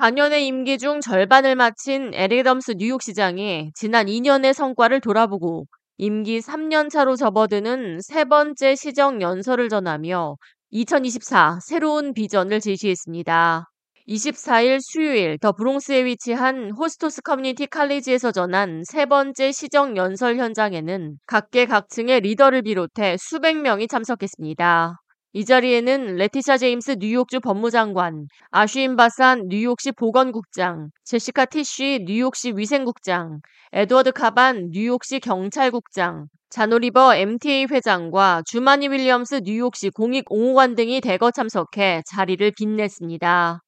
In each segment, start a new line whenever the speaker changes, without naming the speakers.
4년의 임기 중 절반을 마친 에릭 애덤스 뉴욕시장이 지난 2년의 성과를 돌아보고 임기 3년 차로 접어드는 세 번째 시정 연설을 전하며 2024 새로운 비전을 제시했습니다. 24일 수요일 더 브롱스에 위치한 호스토스 커뮤니티 칼리지에서 전한 세 번째 시정 연설 현장에는 각계 각층의 리더를 비롯해 수백 명이 참석했습니다. 이 자리에는 레티샤 제임스 뉴욕주 법무장관, 아슈윈 바산 뉴욕시 보건국장, 제시카 티쉬 뉴욕시 위생국장, 에드워드 카반 뉴욕시 경찰국장, 자노 리버 MTA 회장과 주마니 윌리엄스 뉴욕시 공익옹호관 등이 대거 참석해 자리를 빛냈습니다.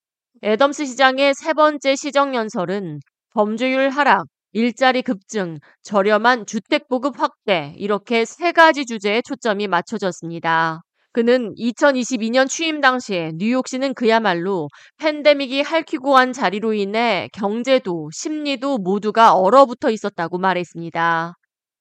애덤스 시장의 세 번째 시정연설은 범죄율 하락, 일자리 급증, 저렴한 주택 보급 확대 이렇게 세 가지 주제에 초점이 맞춰졌습니다. 그는 2022년 취임 당시에 뉴욕시는 그야말로 팬데믹이 핥히고 한 자리로 인해 경제도 심리도 모두가 얼어붙어 있었다고 말했습니다.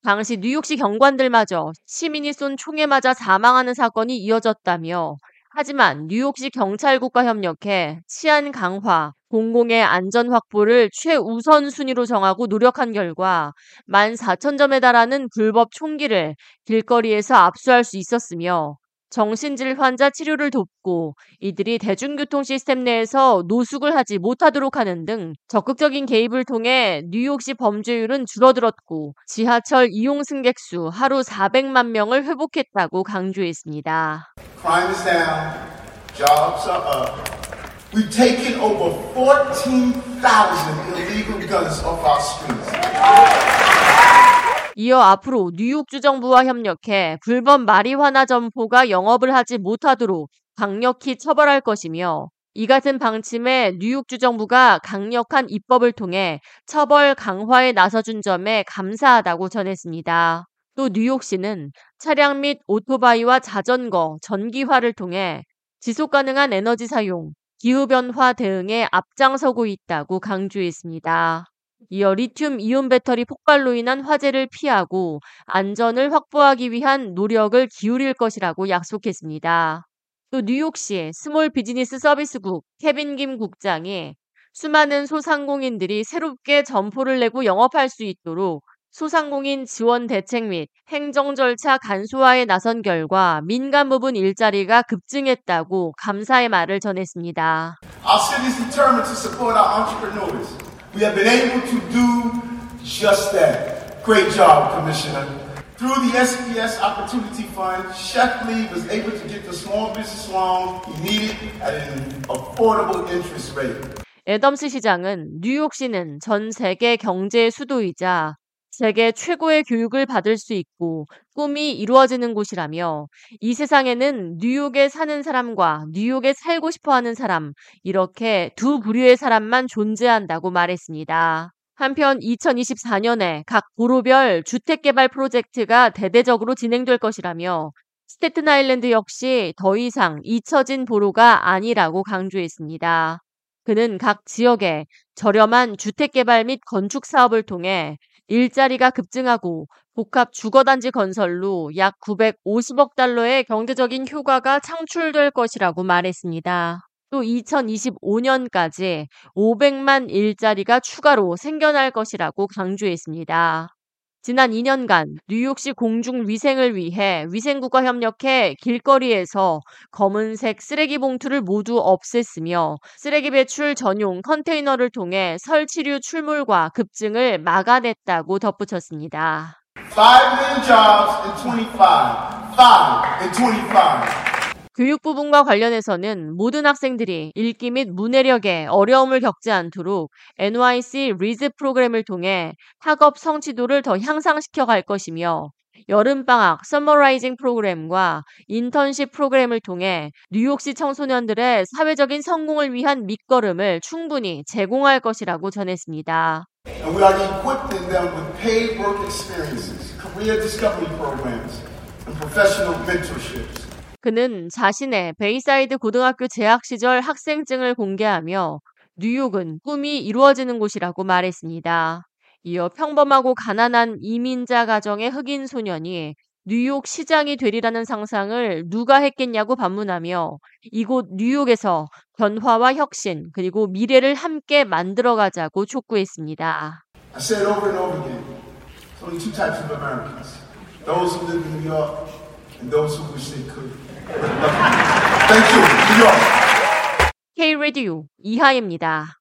당시 뉴욕시 경관들마저 시민이 쏜 총에 맞아 사망하는 사건이 이어졌다며 하지만 뉴욕시 경찰국과 협력해 치안 강화, 공공의 안전 확보를 최우선 순위로 정하고 노력한 결과 14,000점에 달하는 불법 총기를 길거리에서 압수할 수 있었으며 정신질 환자 치료를 돕고 이들이 대중교통 시스템 내에서 노숙을 하지 못하도록 하는 등 적극적인 개입을 통해 뉴욕시 범죄율은 줄어들었고 지하철 이용 승객 수 하루 400만 명을 회복했다고 강조했습니다.
Crime is down, jobs are up. We've taken over 14,000 illegal guns off our streets.
이어 앞으로 뉴욕주 정부와 협력해 불법 마리화나 점포가 영업을 하지 못하도록 강력히 처벌할 것이며 이 같은 방침에 뉴욕주 정부가 강력한 입법을 통해 처벌 강화에 나서준 점에 감사하다고 전했습니다. 또 뉴욕시는 차량 및 오토바이와 자전거, 전기화를 통해 지속 가능한 에너지 사용, 기후변화 대응에 앞장서고 있다고 강조했습니다. 이어 리튬 이온 배터리 폭발로 인한 화재를 피하고 안전을 확보하기 위한 노력을 기울일 것이라고 약속했습니다. 또 뉴욕시 Small Business 서비스국 케빈 김 국장이 수많은 소상공인들이 새롭게 점포를 내고 영업할 수 있도록 소상공인 지원 대책 및 행정 절차 간소화에 나선 결과 민간 부분 일자리가 급증했다고 감사의 말을 전했습니다.
We have been able to do just that. Great job, Commissioner. Through the SPS Opportunity Fund, Chef Lee was able to get the small business loan he needed at an affordable interest rate.
애덤스 시장은 뉴욕시는 전 세계 경제의 수도이자 세계 최고의 교육을 받을 수 있고 꿈이 이루어지는 곳이라며 이 세상에는 뉴욕에 사는 사람과 뉴욕에 살고 싶어 하는 사람, 이렇게 두 부류의 사람만 존재한다고 말했습니다. 한편 2024년에 각 도로별 주택개발 프로젝트가 대대적으로 진행될 것이라며 스테튼 아일랜드 역시 더 이상 잊혀진 도로가 아니라고 강조했습니다. 그는 각 지역에 저렴한 주택개발 및 건축 사업을 통해 일자리가 급증하고 복합 주거단지 건설로 약 950억 달러의 경제적인 효과가 창출될 것이라고 말했습니다. 또 2025년까지 500만 일자리가 추가로 생겨날 것이라고 강조했습니다. 지난 2년간 뉴욕시 공중 위생을 위해 위생국과 협력해 길거리에서 검은색 쓰레기 봉투를 모두 없앴으며 쓰레기 배출 전용 컨테이너를 통해 설치류 출몰과 급증을 막아냈다고 덧붙였습니다.
5 million jobs in 25. 5 in 25.
교육 부분과 관련해서는 모든 학생들이 읽기 및 문해력에 어려움을 겪지 않도록 NYC Reads 프로그램을 통해 학업 성취도를 더 향상시켜 갈 것이며 여름방학 Summer Rising 프로그램과 인턴십 프로그램을 통해 뉴욕시 청소년들의 사회적인 성공을 위한 밑거름을 충분히 제공할 것이라고 전했습니다.
Professional mentorships.
그는 자신의 베이사이드 고등학교 재학 시절 학생증을 공개하며 뉴욕은 꿈이 이루어지는 곳이라고 말했습니다. 이어 평범하고 가난한 이민자 가정의 흑인 소년이 뉴욕 시장이 되리라는 상상을 누가 했겠냐고 반문하며 이곳 뉴욕에서 변화와 혁신 그리고 미래를 함께 만들어가자고 촉구했습니다.
I said over and over again, only two types of Americans. Those who live in New York and those who wish they could. Thank you.
K 라디오 이하입니다.